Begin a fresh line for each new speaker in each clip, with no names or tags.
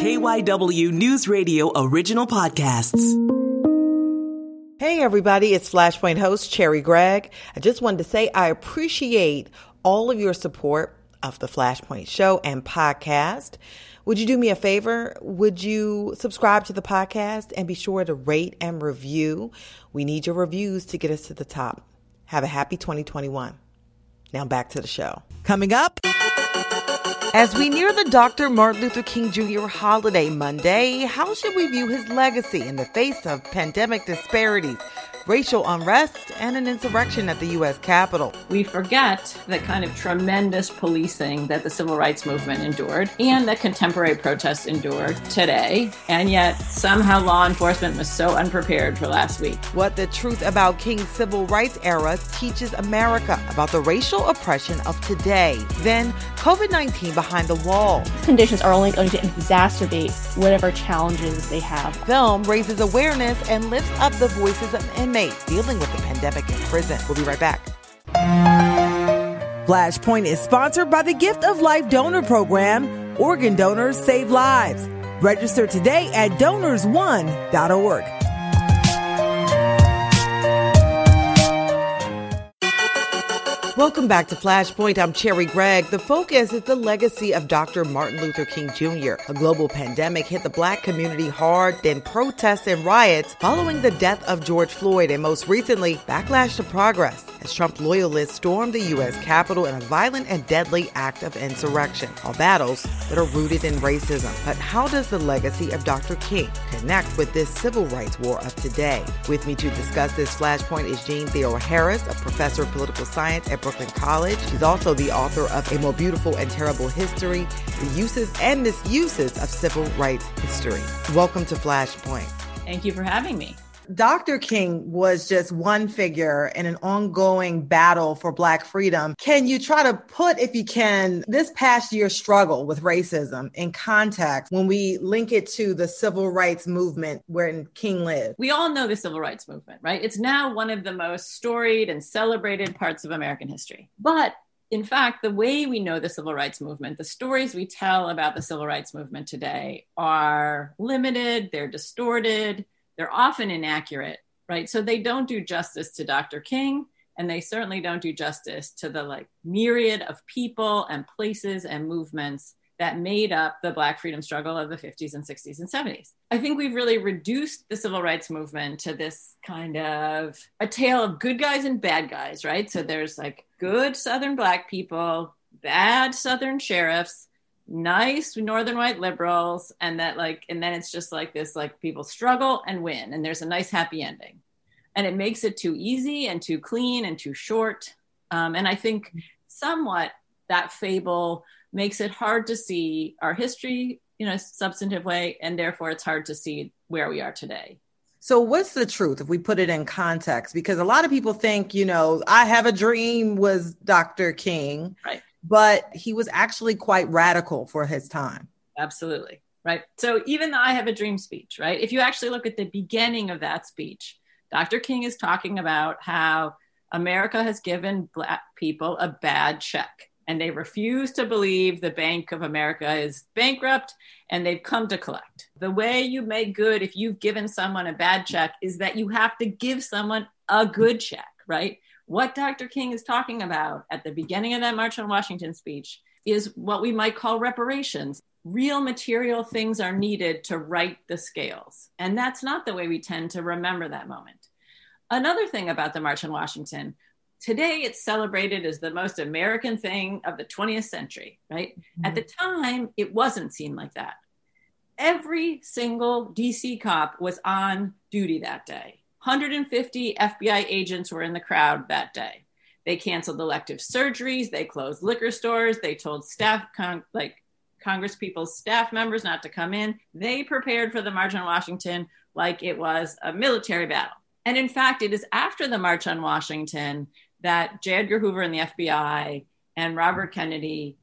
KYW News Radio original podcasts.
Hey, everybody, it's Flashpoint host Cherri Gregg. I just wanted to say I appreciate all of your support of the Flashpoint show and podcast. Would you do me a favor? Would you subscribe to the podcast and be sure to rate and review? We need your reviews to get us to the top. Have a happy 2021. Now back to the show. Coming up. As we near the Dr. Martin Luther King Jr. holiday Monday, how should we view his legacy in the face of pandemic disparities? Racial unrest, and an insurrection at the U.S. Capitol.
We forget the kind of tremendous policing that the civil rights movement endured and that contemporary protests endured today, and yet somehow law enforcement was so unprepared for last week.
What the truth about King's civil rights era teaches America about the racial oppression of today. Then, COVID 19 behind the wall.
Conditions are only going to exacerbate whatever challenges they have.
Film raises awareness and lifts up the voices of inmates dealing with the pandemic in prison. We'll be right back. Flashpoint is sponsored by the Gift of Life Donor Program. Organ donors save lives. Register today at donors1.org. Welcome back to Flashpoint. I'm Cherri Gregg. The focus is the legacy of Dr. Martin Luther King Jr. A global pandemic hit the black community hard, then protests and riots following the death of George Floyd, and most recently, backlash to progress as Trump loyalists stormed the U.S. Capitol in a violent and deadly act of insurrection. All battles that are rooted in racism. But how does the legacy of Dr. King connect with this civil rights war of today? With me to discuss this flashpoint is Jeanne Theoharis, a professor of political science at Brooklyn College. She's also the author of A More Beautiful and Terrible History, the uses and misuses of civil rights history. Welcome to Flashpoint.
Thank you for having me.
Dr. King was just one figure in an ongoing battle for Black freedom. Can you try to put, if you can, this past year's struggle with racism in context when we link it to the civil rights movement where King lived?
We all know the civil rights movement, right? It's now one of the most storied and celebrated parts of American history. But in fact, the way we know the civil rights movement, the stories we tell about the civil rights movement today are limited, they're distorted they're often inaccurate, right? So they don't do justice to Dr. King, and they certainly don't do justice to the like myriad of people and places and movements that made up the Black freedom struggle of the 50s and 60s and 70s. I think we've really reduced the civil rights movement to this kind of a tale of good guys and bad guys, right? So there's like good Southern Black people, bad Southern sheriffs, nice northern white liberals and that like and then it's just like this like people struggle and win and there's a nice happy ending and it makes it too easy and too clean and too short um, and i think somewhat that fable makes it hard to see our history in a substantive way and therefore it's hard to see where we are today
so, what's the truth if we put it in context? Because a lot of people think, you know, I have a dream was Dr. King.
Right
but he was actually quite radical for his time.
Absolutely. Right. So even the I Have a Dream speech, right? If you actually look at the beginning of that speech, Dr. King is talking about how America has given Black people a bad check and they refuse to believe the Bank of America is bankrupt and they've come to collect. The way you make good if you've given someone a bad check is that you have to give someone a good check, right? What Dr. King is talking about at the beginning of that March on Washington speech is what we might call reparations. Real material things are needed to right the scales. And that's not the way we tend to remember that moment. Another thing about the March on Washington, today it's celebrated as the most American thing of the 20th century, right? Mm-hmm. At the time, it wasn't seen like that. Every single DC cop was on duty that day 150 FBI agents were in the crowd that day. They canceled elective surgeries. They closed liquor stores. They told staff, con- like Congress people's staff members not to come in. They prepared for the March on Washington like it was a military battle. And in fact, it is after the March on Washington that J. Edgar Hoover and the FBI and Robert Kennedy,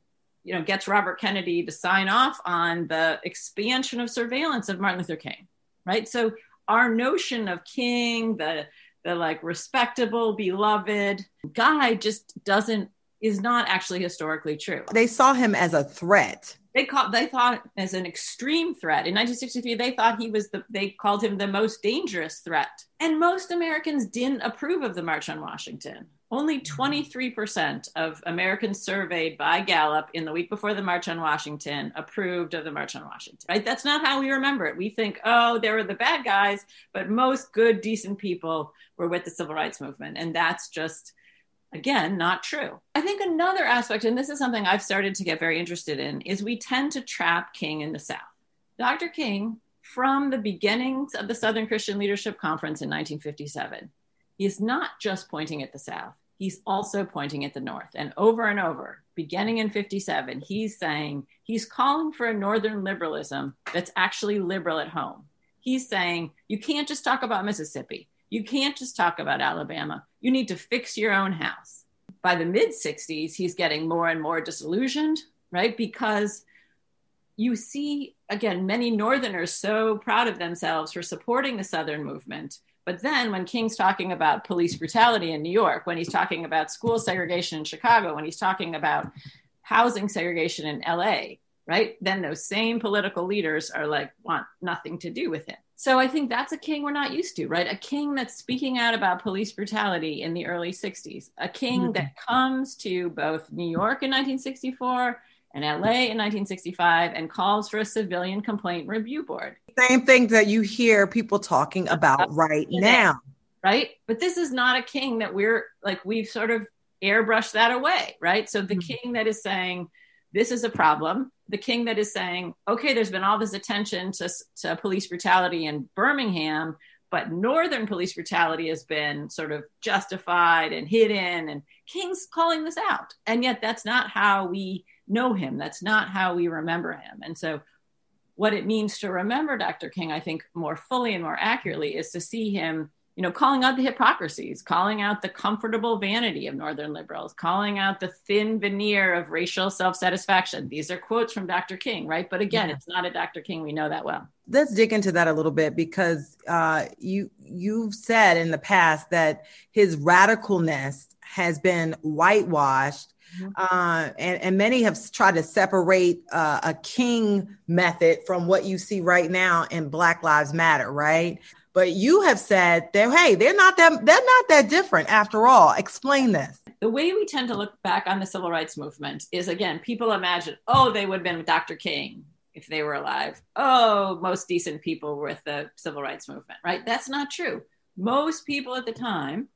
you know, gets Robert Kennedy to sign off on the expansion of surveillance of Martin Luther King, right? So our notion of King, the the like respectable, beloved guy, just doesn't is not actually historically true.
They saw him as a threat.
They called they thought as an extreme threat. In 1963, they thought he was the they called him the most dangerous threat. And most Americans didn't approve of the March on Washington. Only 23% of Americans surveyed by Gallup in the week before the March on Washington approved of the March on Washington. Right? That's not how we remember it. We think, oh, there were the bad guys, but most good, decent people were with the civil rights movement. And that's just again not true i think another aspect and this is something i've started to get very interested in is we tend to trap king in the south dr king from the beginnings of the southern christian leadership conference in 1957 is not just pointing at the south he's also pointing at the north and over and over beginning in 57 he's saying he's calling for a northern liberalism that's actually liberal at home he's saying you can't just talk about mississippi you can't just talk about Alabama. You need to fix your own house. By the mid 60s, he's getting more and more disillusioned, right? Because you see, again, many Northerners so proud of themselves for supporting the Southern movement. But then when King's talking about police brutality in New York, when he's talking about school segregation in Chicago, when he's talking about housing segregation in LA, right? Then those same political leaders are like, want nothing to do with him. So I think that's a king we're not used to, right? A king that's speaking out about police brutality in the early 60s, a king mm-hmm. that comes to both New York in 1964 and LA in 1965 and calls for a civilian complaint review board.
Same thing that you hear people talking about right now.
Right? But this is not a king that we're like, we've sort of airbrushed that away, right? So the mm-hmm. king that is saying, this is a problem. The king that is saying, okay, there's been all this attention to, to police brutality in Birmingham, but northern police brutality has been sort of justified and hidden and king's calling this out and yet that's not how we know him that's not how we remember him and so what it means to remember dr king i think more fully and more accurately is to see him you know, calling out the hypocrisies, calling out the comfortable vanity of Northern liberals, calling out the thin veneer of racial self satisfaction. These are quotes from Dr. King, right? But again, yeah. it's not a Dr. King. We know that well.
Let's dig into that a little bit because uh, you you've said in the past that his radicalness has been whitewashed. Mm-hmm. Uh, and, and many have tried to separate uh, a king method from what you see right now in Black Lives Matter, right? But you have said that hey, they're not that they're not that different after all. Explain this.
The way we tend to look back on the civil rights movement is again, people imagine, oh, they would have been with Dr. King if they were alive. Oh, most decent people were with the civil rights movement, right? That's not true. Most people at the time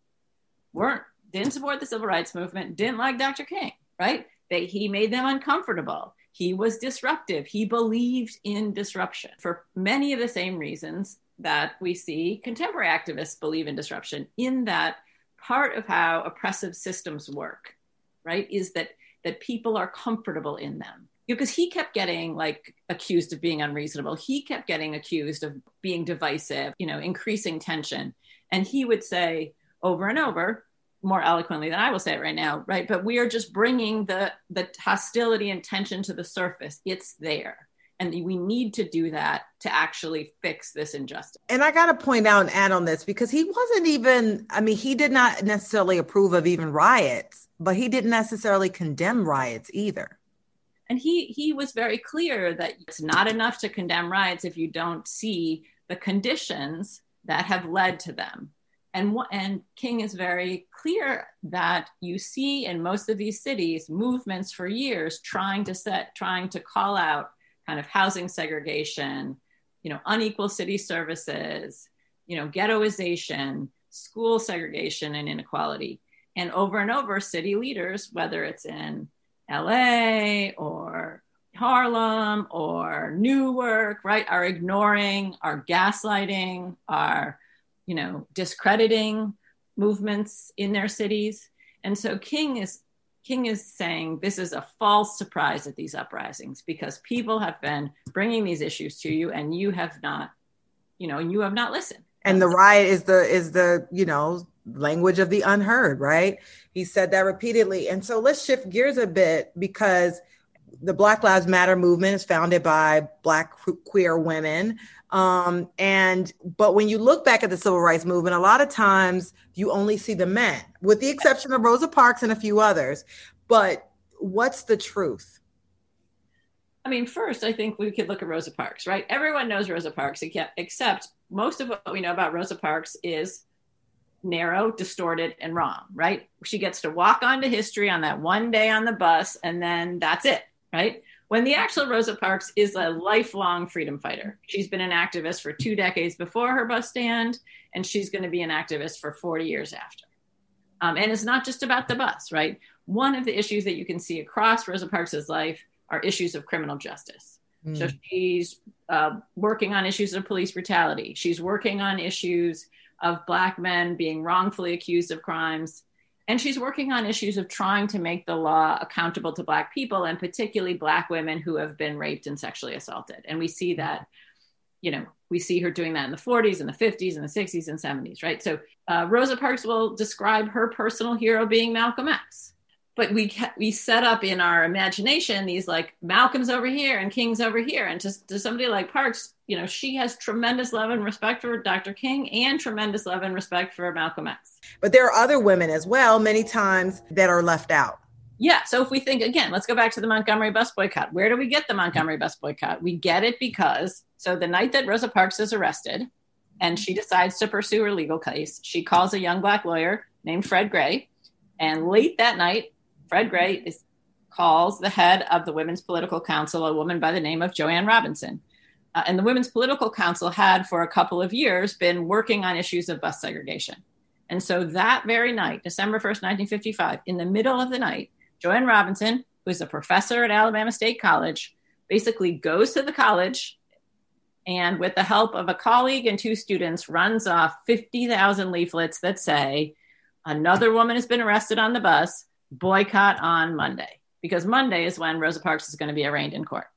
weren't didn't support the civil rights movement, didn't like Dr. King, right? They, he made them uncomfortable. He was disruptive. He believed in disruption for many of the same reasons that we see contemporary activists believe in disruption in that part of how oppressive systems work right is that that people are comfortable in them because he kept getting like accused of being unreasonable he kept getting accused of being divisive you know increasing tension and he would say over and over more eloquently than i will say it right now right but we are just bringing the the hostility and tension to the surface it's there and we need to do that to actually fix this injustice.
And I got to point out and add on this because he wasn't even, I mean, he did not necessarily approve of even riots, but he didn't necessarily condemn riots either.
And he, he was very clear that it's not enough to condemn riots if you don't see the conditions that have led to them. And, and King is very clear that you see in most of these cities movements for years trying to set, trying to call out kind of housing segregation, you know, unequal city services, you know, ghettoization, school segregation and inequality. And over and over, city leaders, whether it's in LA or Harlem or Newark, right, are ignoring, are gaslighting, are, you know, discrediting movements in their cities. And so King is King is saying this is a false surprise at these uprisings because people have been bringing these issues to you and you have not, you know, you have not listened.
And the riot is the is the, you know, language of the unheard, right? He said that repeatedly. And so let's shift gears a bit because the Black Lives Matter movement is founded by Black queer women. Um, and but when you look back at the civil rights movement, a lot of times you only see the men, with the exception of Rosa Parks and a few others. But what's the truth?
I mean, first, I think we could look at Rosa Parks, right? Everyone knows Rosa Parks, except most of what we know about Rosa Parks is narrow, distorted, and wrong, right? She gets to walk onto history on that one day on the bus, and then that's it, right? When the actual Rosa Parks is a lifelong freedom fighter. She's been an activist for two decades before her bus stand, and she's going to be an activist for 40 years after. Um, and it's not just about the bus, right? One of the issues that you can see across Rosa Parks' life are issues of criminal justice. Mm. So she's uh, working on issues of police brutality. She's working on issues of Black men being wrongfully accused of crimes. And she's working on issues of trying to make the law accountable to Black people, and particularly Black women who have been raped and sexually assaulted. And we see that, you know, we see her doing that in the 40s and the 50s and the 60s and 70s, right? So uh, Rosa Parks will describe her personal hero being Malcolm X but we we set up in our imagination these like Malcolm's over here and King's over here, and to, to somebody like Parks, you know, she has tremendous love and respect for Dr. King and tremendous love and respect for Malcolm X.
But there are other women as well, many times that are left out.
Yeah. So if we think again, let's go back to the Montgomery bus boycott. Where do we get the Montgomery bus boycott? We get it because so the night that Rosa Parks is arrested and she decides to pursue her legal case, she calls a young black lawyer named Fred Gray. And late that night, Fred Gray is, calls the head of the Women's Political Council, a woman by the name of Jo Ann Robinson. Uh, and the Women's Political Council had, for a couple of years, been working on issues of bus segregation. And so that very night, December 1st, 1955, in the middle of the night, Jo Ann Robinson, who's a professor at Alabama State College, basically goes to the college and, with the help of a colleague and two students, runs off 50,000 leaflets that say, Another woman has been arrested on the bus boycott on Monday because Monday is when Rosa Parks is going to be arraigned in court.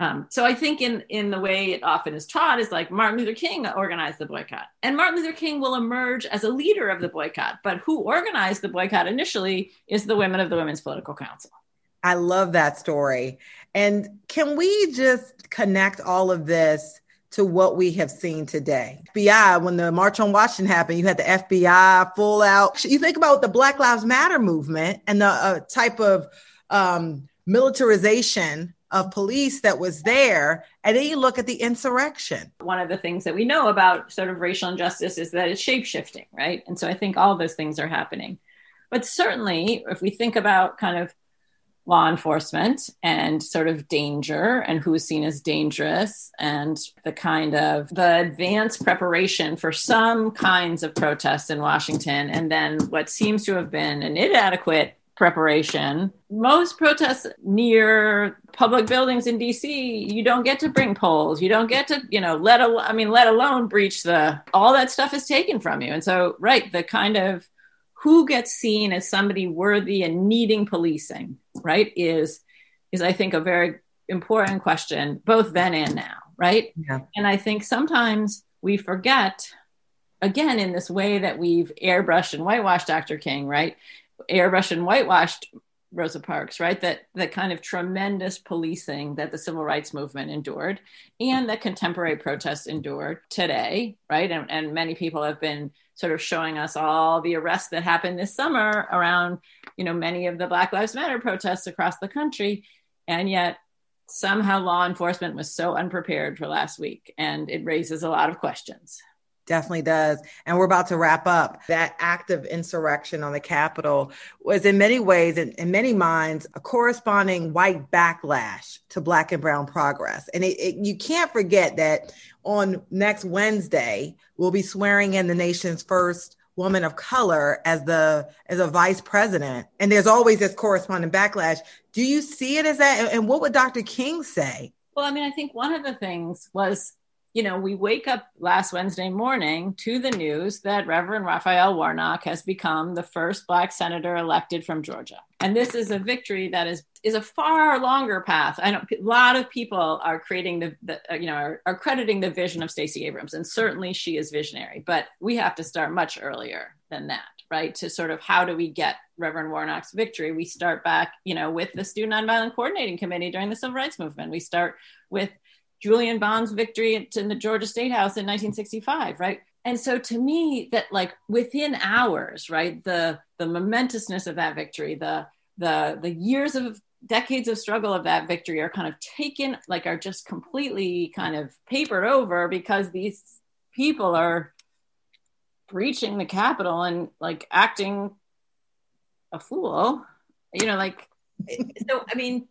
Um, so I think in in the way it often is taught is like Martin Luther King organized the boycott, and Martin Luther King will emerge as a leader of the boycott. But who organized the boycott initially is the women of the Women's Political Council.
I love that story. And can we just connect all of this to what we have seen today. FBI, when the March on Washington happened, you had the FBI full out. You think about the Black Lives Matter movement and the uh, type of um, militarization of police that was there. And then you look at the insurrection.
One of the things that we know about sort of racial injustice is that it's shape shifting, right? And so I think all those things are happening. But certainly, if we think about kind of law enforcement and sort of danger and who's seen as dangerous and the kind of the advanced preparation for some kinds of protests in Washington. And then what seems to have been an inadequate preparation most protests near public buildings in DC you don't get to bring poles you don't get to you know let al- I mean let alone breach the all that stuff is taken from you. And so right the kind of who gets seen as somebody worthy and needing policing right is is i think a very important question both then and now right? Yeah. and i think sometimes we forget again in this way that we've airbrushed and whitewashed dr king right? Airbrushed and whitewashed rosa parks right? That the kind of tremendous policing that the civil rights movement endured and that contemporary protests endured today right? And, and many people have been sort of showing us all the arrests that happened this summer around, you know, many of the Black Lives Matter protests across the country. And yet somehow law enforcement was so unprepared for last week. And it raises a lot of questions.
Definitely does. And we're about to wrap up. That act of insurrection on the Capitol was, in many ways, in, in many minds, a corresponding white backlash to Black and Brown progress. And it, it, you can't forget that on next Wednesday, we'll be swearing in the nation's first woman of color as the as a vice president and there's always this corresponding backlash do you see it as that and what would dr king say
well i mean i think one of the things was you know, we wake up last Wednesday morning to the news that Reverend Raphael Warnock has become the first Black senator elected from Georgia. And this is a victory that is is a far longer path. I know a lot of people are creating the, the uh, you know, are, are crediting the vision of Stacey Abrams, and certainly she is visionary. But we have to start much earlier than that, right? To sort of how do we get Reverend Warnock's victory? We start back, you know, with the Student Nonviolent Coordinating Committee during the Civil Rights Movement. We start with Julian Bond's victory in the Georgia State House in 1965, right? And so to me, that like within hours, right, the the momentousness of that victory, the the the years of decades of struggle of that victory are kind of taken, like are just completely kind of papered over because these people are breaching the Capitol and like acting a fool, you know, like so. I mean,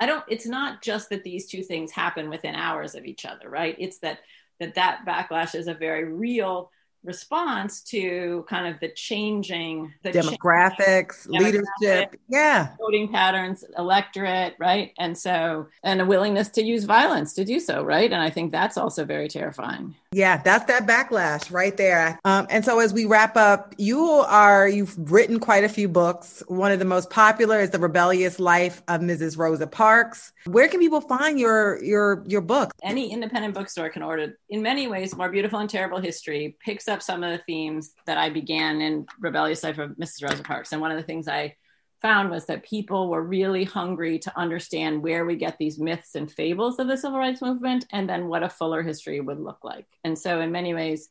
I don't, it's not just that these two things happen within hours of each other, right? It's that that, that backlash is a very real response to kind of the changing the
demographics, changing leadership, demographic, yeah,
voting patterns, electorate, right? And so, and a willingness to use violence to do so, right? And I think that's also very terrifying.
Yeah, that's that backlash right there. Um, and so, as we wrap up, you are you've written quite a few books. One of the most popular is "The Rebellious Life of Mrs. Rosa Parks." Where can people find your your your book?
Any independent bookstore can order. In many ways, "More Beautiful and Terrible History" picks up some of the themes that I began in Rebellious Life of Mrs. Rosa Parks. And one of the things I found was that people were really hungry to understand where we get these myths and fables of the civil rights movement and then what a fuller history would look like. And so, in many ways,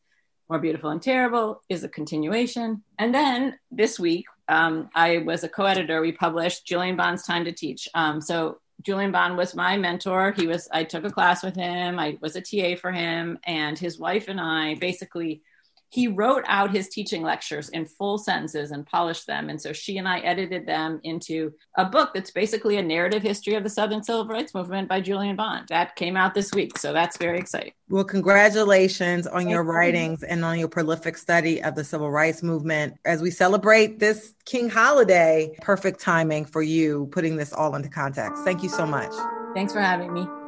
More Beautiful and Terrible is a continuation. And then this week, um, I was a co editor. We published Julian Bond's Time to Teach. Um, so, Julian Bond was my mentor. He was, I took a class with him, I was a TA for him, and his wife and I basically he wrote out his teaching lectures in full sentences and polished them. And so she and I edited them into a book that's basically a narrative history of the Southern Civil Rights Movement by Julian Bond. That came out this week. So that's very exciting.
Well, congratulations on Thank your you. writings and on your prolific study of the Civil Rights Movement. As we celebrate this King holiday, perfect timing for you putting this all into context. Thank you so much.
Thanks for having me.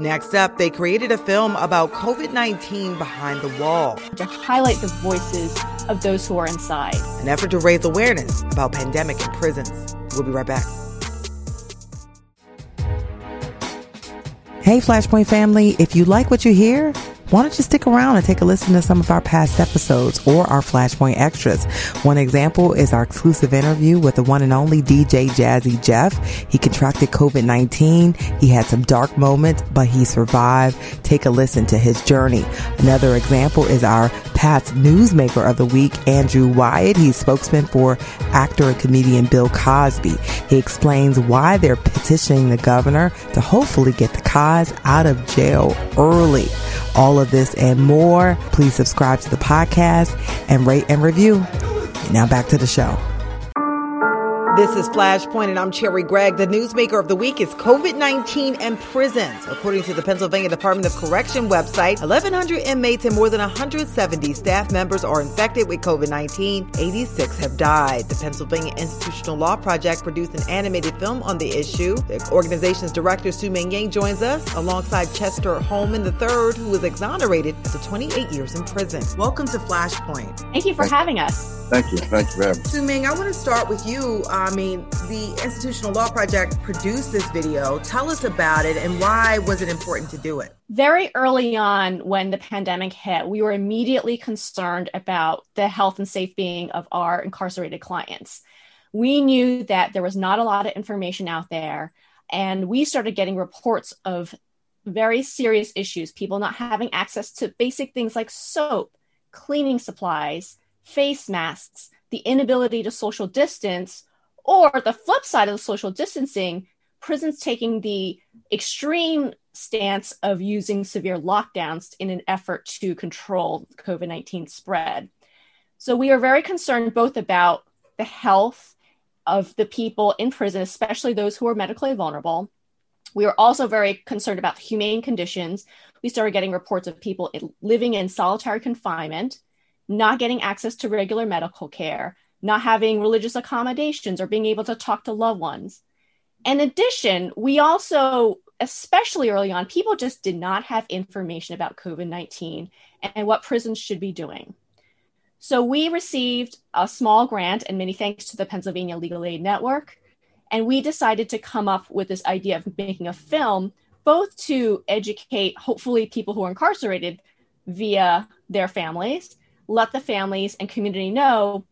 Next up, they created a film about COVID 19 behind the wall
to highlight the voices of those who are inside.
An effort to raise awareness about pandemic in prisons. We'll be right back. Hey, Flashpoint family, if you like what you hear, why don't you stick around and take a listen to some of our past episodes or our Flashpoint extras? One example is our exclusive interview with the one and only DJ Jazzy Jeff. He contracted COVID-19. He had some dark moments, but he survived. Take a listen to his journey. Another example is our past newsmaker of the week, Andrew Wyatt. He's spokesman for actor and comedian Bill Cosby. He explains why they're petitioning the governor to hopefully get the Cos out of jail early all of this and more, please subscribe to the podcast and rate and review. Now back to the show. This is Flashpoint, and I'm Cherri Gregg. The newsmaker of the week is COVID 19 and prisons. According to the Pennsylvania Department of Correction website, 1,100 inmates and more than 170 staff members are infected with COVID 19. 86 have died. The Pennsylvania Institutional Law Project produced an animated film on the issue. The organization's director, Su Ming Yeh, joins us alongside Chester Hollman III, who was exonerated after 28 years in prison. Welcome to Flashpoint.
Thank you for Thank having us.
Thank you. Thank you for having me.
Su Ming, I want to start with you. Uh, I mean, the Institutional Law Project produced this video. Tell us about it and why was it important to do it?
Very early on, when the pandemic hit, we were immediately concerned about the health and safe being of our incarcerated clients. We knew that there was not a lot of information out there, and we started getting reports of very serious issues people not having access to basic things like soap, cleaning supplies face masks, the inability to social distance, or the flip side of the social distancing, prisons taking the extreme stance of using severe lockdowns in an effort to control COVID 19 spread. So we are very concerned both about the health of the people in prison, especially those who are medically vulnerable. We are also very concerned about humane conditions. We started getting reports of people living in solitary confinement not getting access to regular medical care, not having religious accommodations or being able to talk to loved ones. In addition, we also especially early on, people just did not have information about COVID 19 and what prisons should be doing. So we received a small grant, and many thanks to the Pennsylvania Legal Aid Network. And we decided to come up with this idea of making a film, both to educate, hopefully, people who are incarcerated via their families, let the families and community know.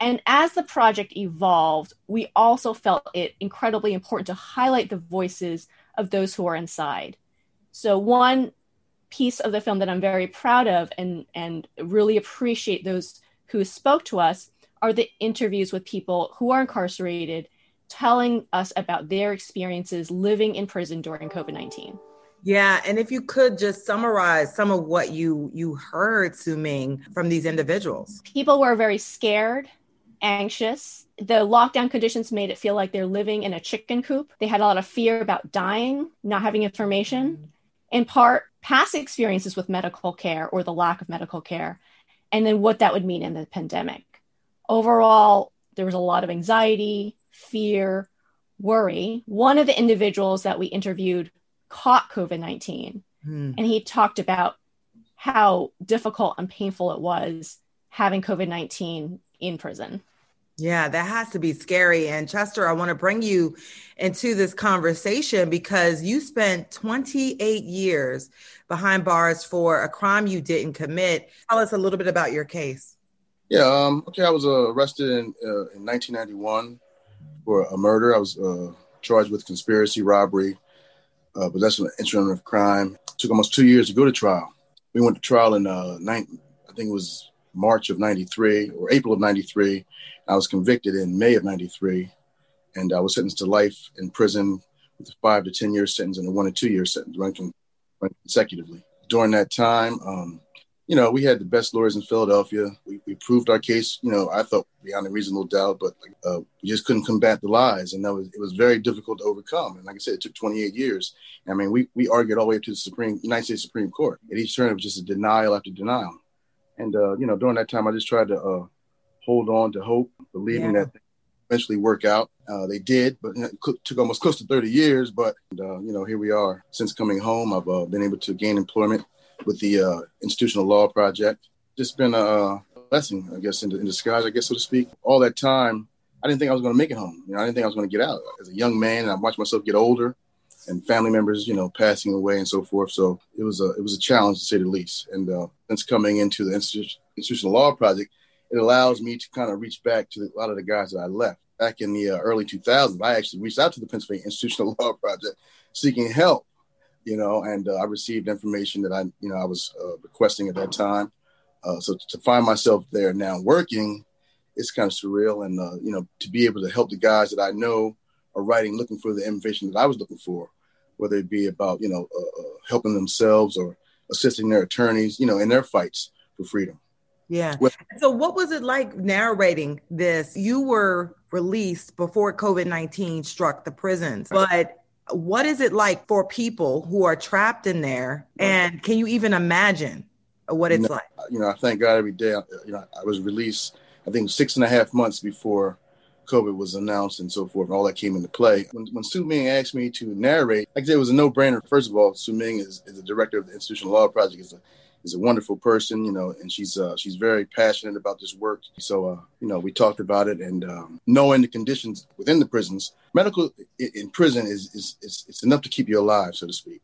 And as the project evolved, we also felt it incredibly important to highlight the voices of those who are inside. So, one piece of the film that I'm very proud of and, and really appreciate those who spoke to us are the interviews with people who are incarcerated telling us about their experiences living in prison during COVID 19.
Yeah, and if you could just summarize some of what you you heard, Su Ming, from these individuals.
People were very scared, anxious. The lockdown conditions made it feel like they're living in a chicken coop. They had a lot of fear about dying, not having information. In part, past experiences with medical care or the lack of medical care, and then what that would mean in the pandemic. Overall, there was a lot of anxiety, fear, worry. One of the individuals that we interviewed caught COVID 19, hmm. and he talked about how difficult and painful it was having COVID 19 in prison.
Yeah, that has to be scary. And Chester, I want to bring you into this conversation because you spent 28 years behind bars for a crime you didn't commit. Tell us a little bit about your case.
Yeah, um, okay, I was uh, arrested in, uh, in 1991 for a murder. I was uh, charged with conspiracy, robbery, uh, possession of instrument of crime. It took almost two years to go to trial. We went to trial in uh, I think it was March of 93 or April of 93. I was convicted in May of 93 and I was sentenced to life in prison with a five to 10 year sentence and a one to two year sentence running consecutively. During that time, um, you know, we had the best lawyers in Philadelphia. We, we proved our case, you know, I thought beyond a reasonable doubt, but uh, we just couldn't combat the lies. And that was, it was very difficult to overcome. And like I said, it took 28 years. I mean, we, we argued all the way up to the Supreme, United States Supreme Court. At each turn, it was just a denial after denial. And, uh, you know, during that time, I just tried to uh, hold on to hope, believing yeah. that eventually work out. Uh, they did, but it took almost close to 30 years. But, uh, you know, here we are. Since coming home, I've uh, been able to gain employment with the uh, Institutional Law Project. Just been a blessing, I guess, in, in, disguise, I guess, so to speak. All that time, I didn't think I was going to make it home. You know, I didn't think I was going to get out. As a young man, and I watched myself get older, and family members, you know, passing away and so forth. So it was a it was a challenge to say the least. And uh, since coming into the Institu- Institutional Law Project, it allows me to kind of reach back to a lot of the guys that I left back in the uh, early 2000s. I actually reached out to the Pennsylvania Institutional Law Project seeking help you know, and uh, I received information that I, you know, I was uh, requesting at that time. Uh, so to find myself there now working, it's kind of surreal, and uh, you know, to be able to help the guys that I know are writing, looking for the information that I was looking for, whether it be about you know uh, uh, helping themselves or assisting their attorneys, you know, in their fights for freedom.
Yeah. Well, so, what was it like narrating this? You were released before COVID 19 struck the prisons, but what is it like for people who are trapped in there? And can you even imagine what it's
you know,
like?
You know, I thank God every day. You know, I was released, I think, six and a half months before COVID was announced and so forth, and all that came into play. When, when Su Ming asked me to narrate, like I said, it was a no brainer. First of all, Su Ming is, is the director of the Institutional Law Project. Is a is a wonderful person, you know, and she's uh, she's very passionate about this work. So, uh, you know, we talked about it, and um, knowing the conditions within the prisons, medical in prison is, is is it's enough to keep you alive, so to speak.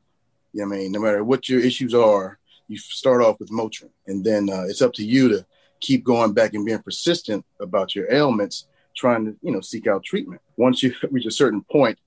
You know I mean, no matter what your issues are, you start off with Motrin, and then uh, it's up to you to keep going back and being persistent about your ailments, trying to you know seek out treatment. Once you reach a certain point,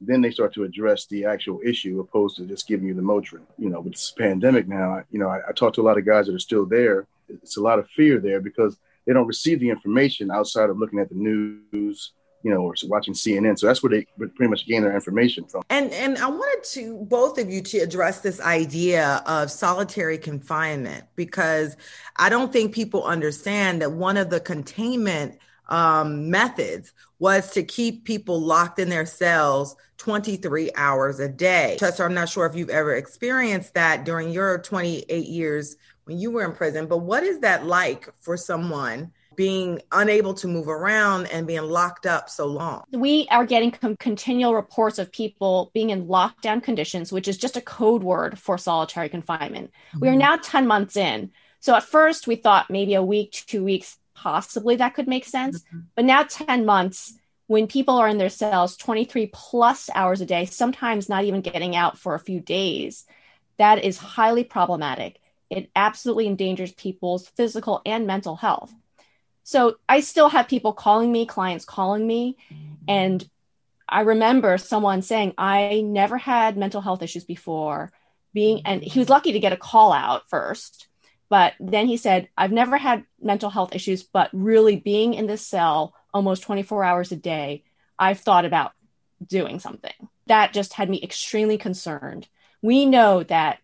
then they start to address the actual issue opposed to just giving you the Motrin. You know, with this pandemic now, you know, I, I talk to a lot of guys that are still there. It's a lot of fear there because they don't receive the information outside of looking at the news, you know, or watching CNN. So that's where they pretty much gain their information from.
And and I wanted to both of you to address this idea of solitary confinement because I don't think people understand that one of the containment um, methods was to keep people locked in their cells 23 hours a day. Chester, I'm not sure if you've ever experienced that during your 28 years when you were in prison, but what is that like for someone being unable to move around and being locked up so long.
We are getting com- continual reports of people being in lockdown conditions, which is just a code word for solitary confinement. Mm-hmm. We are mm-hmm. now 10 months in. So at first we thought maybe a week, two weeks, possibly that could make sense. Mm-hmm. But now 10 months, when people are in their cells 23 plus hours a day, sometimes not even getting out for a few days, that is highly problematic. It absolutely endangers people's physical and mental health. So I still have people calling me, clients calling me, and I remember someone saying, I never had mental health issues before being, and he was lucky to get a call out first. But then he said, I've never had mental health issues, but really being in this cell almost 24 hours a day, I've thought about doing something. That just had me extremely concerned. We know that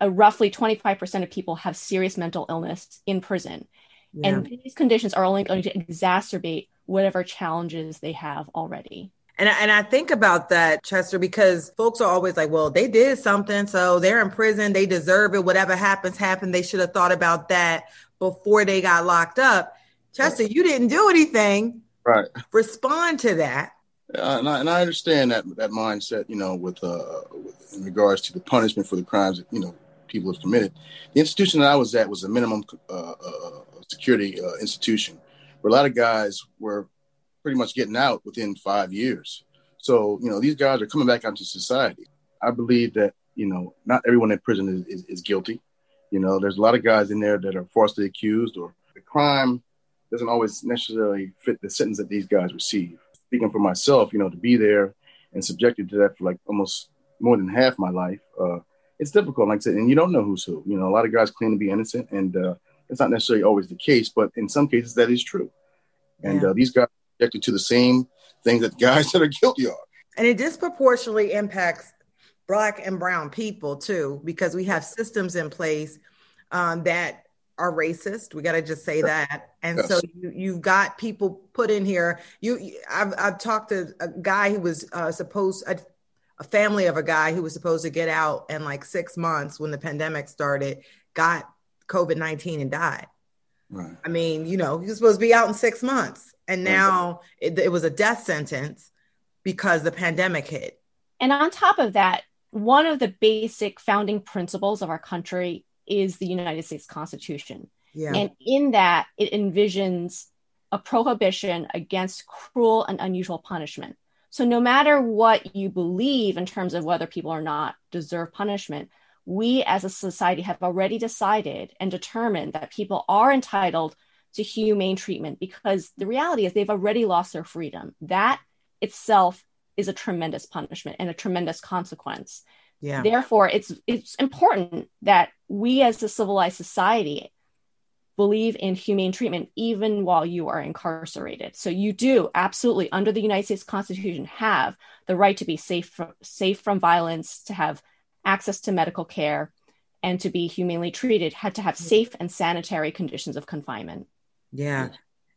a roughly 25% of people have serious mental illness in prison. Yeah. And these conditions are only going to exacerbate whatever challenges they have already.
And, and I think about that, Chester, because folks are always like, well, they did something. So they're in prison. They deserve it. Whatever happens, happened. They should have thought about that before they got locked up. Chester, you didn't do anything.
Right.
Respond to that.
Uh, and, I, and I understand that that mindset, you know, with, uh, with in regards to the punishment for the crimes that you know people have committed. The institution that I was at was a minimum uh, uh security uh, institution, where a lot of guys were pretty much getting out within five years. So, you know, these guys are coming back out to society. I believe that, you know, not everyone in prison is, is, is guilty. You know, there's a lot of guys in there that are falsely accused or the crime doesn't always necessarily fit the sentence that these guys receive. Speaking for myself, you know, to be there and subjected to that for like almost more than half my life, uh, it's difficult. Like I said, and you don't know who's who. You know, a lot of guys claim to be innocent, and uh, it's not necessarily always the case, but in some cases that is true. And yeah. uh, these guys subjected to the same things that guys that are guilty are.
And it disproportionately impacts black and brown people too, because we have systems in place um, that are racist. We got to just say that. And yes. so you, you've got people put in here. You, I've, I've talked to a guy who was uh, supposed, a, a family of a guy who was supposed to get out in like six months when the pandemic started, got COVID 19 and died. Right. I mean, you know, he was supposed to be out in six months. And now it, it was a death sentence because the pandemic hit.
And on top of that, one of the basic founding principles of our country is the United States Constitution. Yeah. And in that, it envisions a prohibition against cruel and unusual punishment. So, no matter what you believe in terms of whether people or not deserve punishment, we as a society have already decided and determined that people are entitled to humane treatment because the reality is they've already lost their freedom. That itself is a tremendous punishment and a tremendous consequence. Yeah. Therefore, it's it's important that we as a civilized society believe in humane treatment even while you are incarcerated. So you do absolutely under the United States Constitution have the right to be safe from, safe from violence, to have access to medical care, and to be humanely treated had to have safe and sanitary conditions of confinement.
Yeah.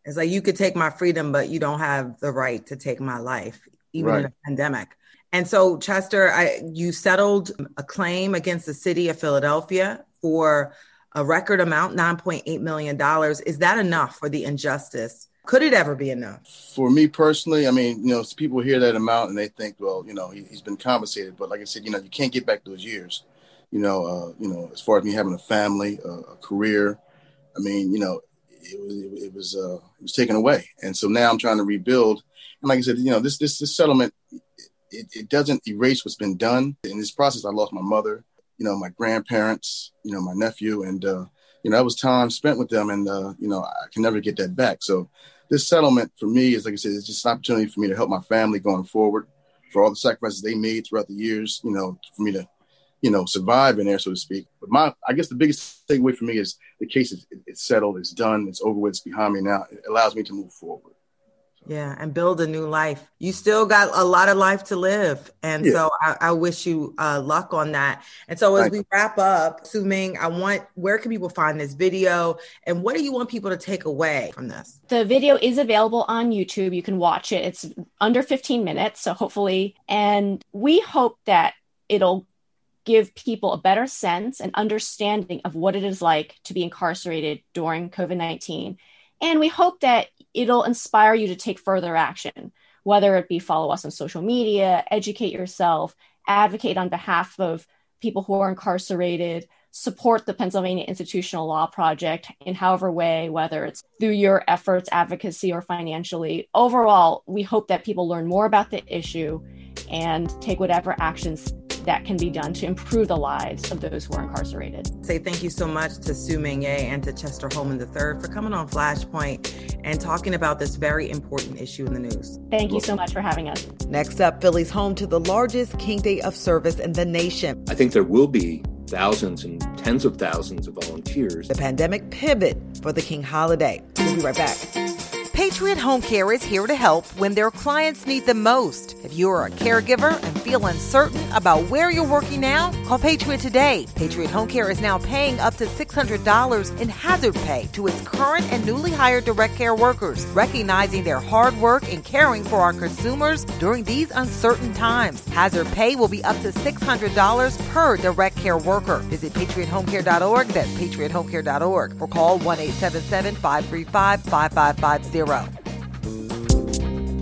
It's like you could take my freedom, but you don't have the right to take my life, even right. in a pandemic. And so, Chester, I, you settled a claim against the city of Philadelphia for a record amount, $9.8 million. Is that enough for the injustice? Could it ever be enough?
For me personally, I mean, you know, people hear that amount and they think, well, you know, he, has been compensated. But like I said, you know, you can't get back those years. You know, uh, you know, as far as me having a family, uh, a career, I mean, you know, it was it, it was uh, it was taken away, and so now I'm trying to rebuild. And like I said, you know, this this this settlement it, it doesn't erase what's been done. In this process, I lost my mother, you know, my grandparents, you know, my nephew, and uh, you know, that was time spent with them, and uh, you know, I can never get that back. So this settlement for me is like I said, it's just an opportunity for me to help my family going forward for all the sacrifices they made throughout the years, you know, for me to you know, survive in there, so to speak. But my, I guess the biggest takeaway for me is the case is it's settled, it's done, it's over with, it's behind me now. It allows me to move forward.
Yeah, and build a new life. You still got a lot of life to live. And yeah. so I, I, wish you uh, luck on that. And so as Thank we wrap up, Su Ming, I want, where can people find this video? And what do you want people to take away from this?
The video is available on YouTube. You can watch it. It's under 15 minutes. So hopefully, and we hope that it'll give people a better sense and understanding of what it is like to be incarcerated during COVID 19 And we hope that it'll inspire you to take further action, whether it be follow us on social media, educate yourself, advocate on behalf of people who are incarcerated, support the Pennsylvania Institutional Law Project in however way, whether it's through your efforts, advocacy, or financially. Overall, we hope that people learn more about the issue and take whatever actions that can be done to improve the lives of those who are incarcerated.
Say thank you so much to Su Ming Yeh and to Chester Hollman III for coming on Flashpoint and talking about this very important issue in the news.
Thank you so much for having us.
Next up, Philly's home to the largest King Day of service in the nation.
I think there will be thousands and tens of thousands of volunteers.
The pandemic pivot for the King holiday. We'll be right back. Patriot Home Care is here to help when their clients need the most. If you are a caregiver and feel uncertain about where you're working now, call Patriot today. Patriot Home Care is now paying up to $600 in hazard pay to its current and newly hired direct care workers, recognizing their hard work in caring for our consumers during these uncertain times. Hazard pay will be up to $600 per direct care worker. Visit patriothomecare.org. That's patriothomecare.org or call 1 877 535 5550.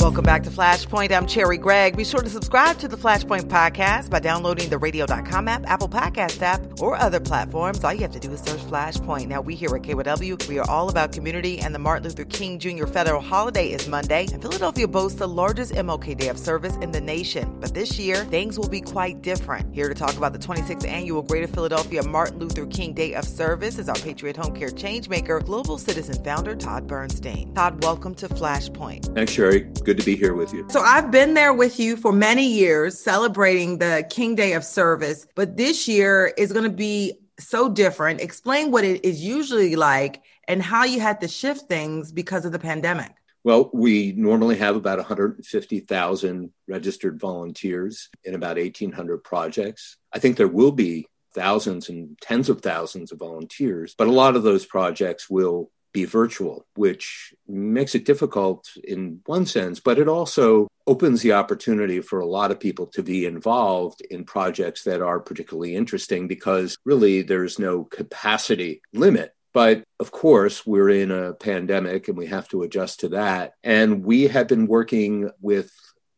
Welcome back to Flashpoint. I'm Cherri Gregg. Be sure to subscribe to the Flashpoint podcast by downloading the radio.com app, Apple Podcast app, or other platforms. All you have to do is search Flashpoint. Now, we here at KYW, we are all about community, and the Martin Luther King Jr. federal holiday is Monday, and Philadelphia boasts the largest MLK Day of service in the nation. But this year, things will be quite different. Here to talk about the 26th annual Greater Philadelphia Martin Luther King Day of service is our Patriot Home Care Changemaker, Global Citizen founder Todd Bernstein. Todd, welcome to Flashpoint.
Thanks, Cherri. Good to be here with you.
So I've been there with you for many years celebrating the King Day of Service, but this year is going to be so different. Explain what it is usually like and how you had to shift things because of the pandemic.
Well, we normally have about 150,000 registered volunteers in about 1,800 projects. I think there will be thousands and tens of thousands of volunteers, but a lot of those projects will be virtual, which makes it difficult in one sense, but it also opens the opportunity for a lot of people to be involved in projects that are particularly interesting because really there's no capacity limit. But of course, we're in a pandemic and we have to adjust to that. And we have been working with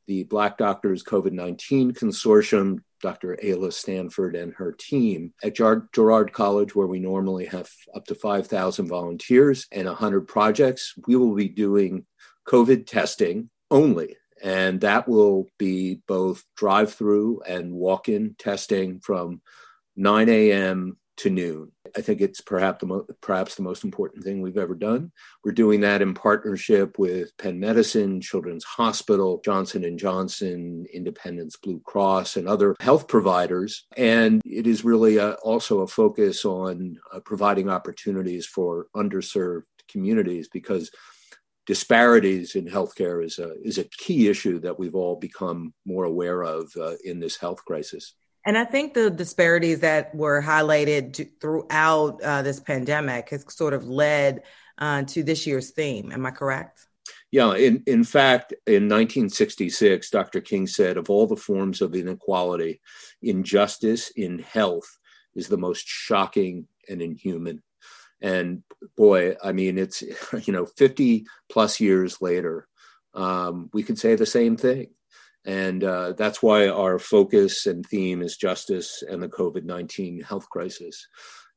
the Black Doctors COVID 19 Consortium Dr. Ala Stanford and her team at Girard College, where we normally have up to 5,000 volunteers and 100 projects. We will be doing COVID testing only. And that will be both drive through and walk in testing from 9 a.m to noon. I think it's perhaps the, mo- perhaps the most important thing we've ever done. We're doing that in partnership with Penn Medicine, Children's Hospital, Johnson and Johnson, Independence Blue Cross, and other health providers. And it is really a, also a focus on uh, providing opportunities for underserved communities because disparities in healthcare is a is a key issue that we've all become more aware of uh, in this health crisis.
And I think the disparities that were highlighted throughout uh, this pandemic has sort of led uh, to this year's theme. Am I correct?
Yeah, in, in fact, in 1966, Dr. King said of all the forms of inequality, injustice in health is the most shocking and inhuman. And boy, I mean, it's, you know, 50 plus years later, um, we could say the same thing. And uh, that's why our focus and theme is justice and the COVID 19 health crisis.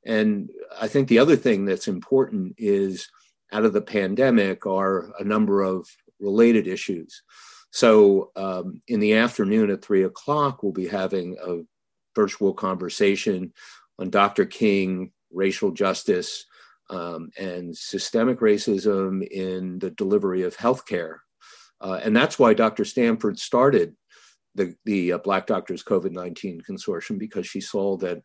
And I think the other thing that's important is out of the pandemic are a number of related issues. So um, in the afternoon at three o'clock, we'll be having a virtual conversation on Dr. King, racial justice, um, and systemic racism in the delivery of healthcare uh, and that's why Dr. Stanford started the, the uh, Black Doctors COVID 19 Consortium because she saw that,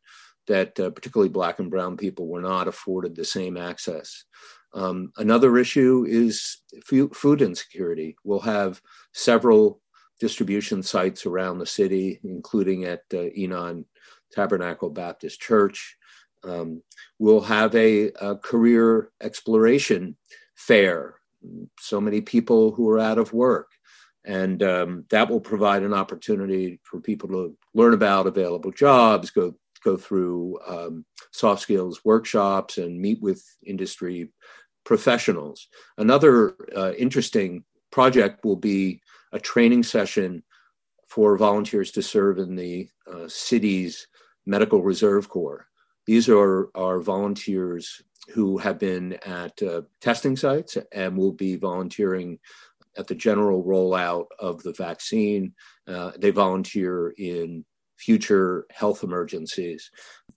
that uh, particularly Black and Brown people were not afforded the same access. Um, another issue is food insecurity. We'll have several distribution sites around the city, including at uh, Enon Tabernacle Baptist Church. Um, we'll have a, a career exploration fair so many people who are out of work. And um, that will provide an opportunity for people to learn about available jobs, go go through um, soft skills workshops, and meet with industry professionals. Another uh, interesting project will be a training session for volunteers to serve in the uh, city's medical reserve corps. These are, are volunteers who have been at uh, testing sites and will be volunteering at the general rollout of the vaccine. Uh, they volunteer in future health emergencies.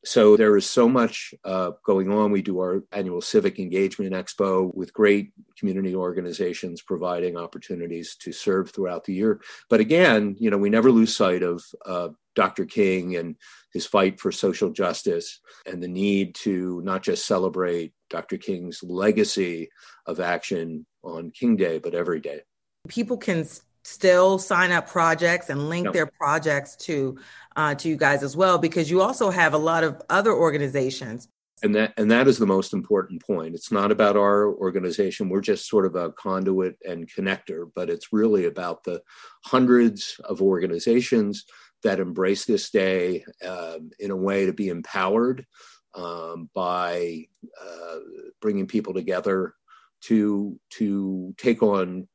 So there is so much uh, going on. We do our annual Civic Engagement Expo with great community organizations providing opportunities to serve throughout the year. But again, you know, we never lose sight of uh, Dr. King and his fight for social justice and the need to not just celebrate Dr. King's legacy of action on King Day, but every day.
People can still sign up projects and link their projects to uh, to you guys as well because you also have a lot of other organizations
and that and that is the most important point it's not about our organization we're just sort of a conduit and connector but it's really about the hundreds of organizations that embrace this day um, in a way to be empowered um, by uh, bringing people together to to take on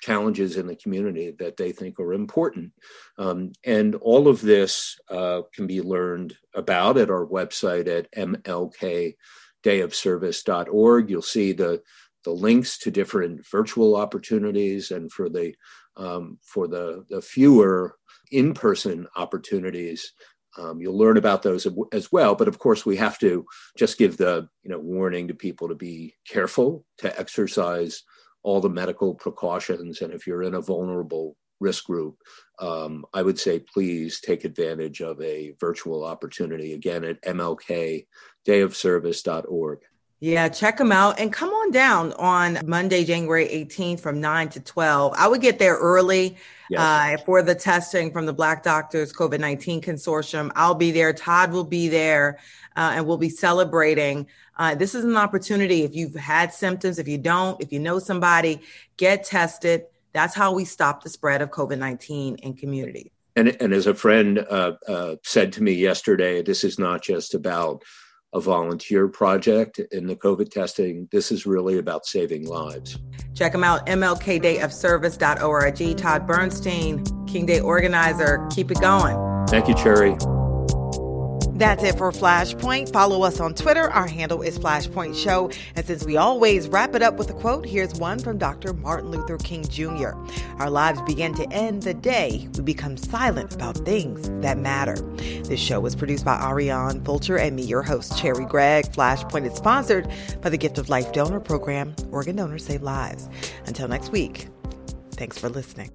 challenges in the community that they think are important. Um, and all of this uh, can be learned about at our website at mlkdayofservice.org. You'll see the the links to different virtual opportunities and for the um, for the, the fewer in-person opportunities um, you'll learn about those as well but of course we have to just give the you know warning to people to be careful to exercise all the medical precautions. And if you're in a vulnerable risk group, um, I would say please take advantage of a virtual opportunity again at mlkdayofservice.org.
Yeah, check them out and come on down on Monday, January 18th from 9 to 12. I would get there early yes. uh, for the testing from the Black Doctors COVID 19 Consortium. I'll be there. Todd will be there uh, and we'll be celebrating. Uh, this is an opportunity. If you've had symptoms, if you don't, if you know somebody, get tested. That's how we stop the spread of COVID 19 in community.
And, and as a friend uh, uh, said to me yesterday, this is not just about a volunteer project in the COVID testing. This is really about saving lives.
Check them out, mlkdayofservice.org. Todd Bernstein, King Day organizer. Keep it going.
Thank you, Cherri.
That's it for Flashpoint. Follow us on Twitter. Our handle is Flashpoint Show. And since we always wrap it up with a quote, here's one from Dr. Martin Luther King Jr. Our lives begin to end the day we become silent about things that matter. This show was produced by Ariane Fulcher and me, your host, Cherri Gregg. Flashpoint is sponsored by the Gift of Life Donor Program. Organ donors save lives. Until next week, thanks for listening.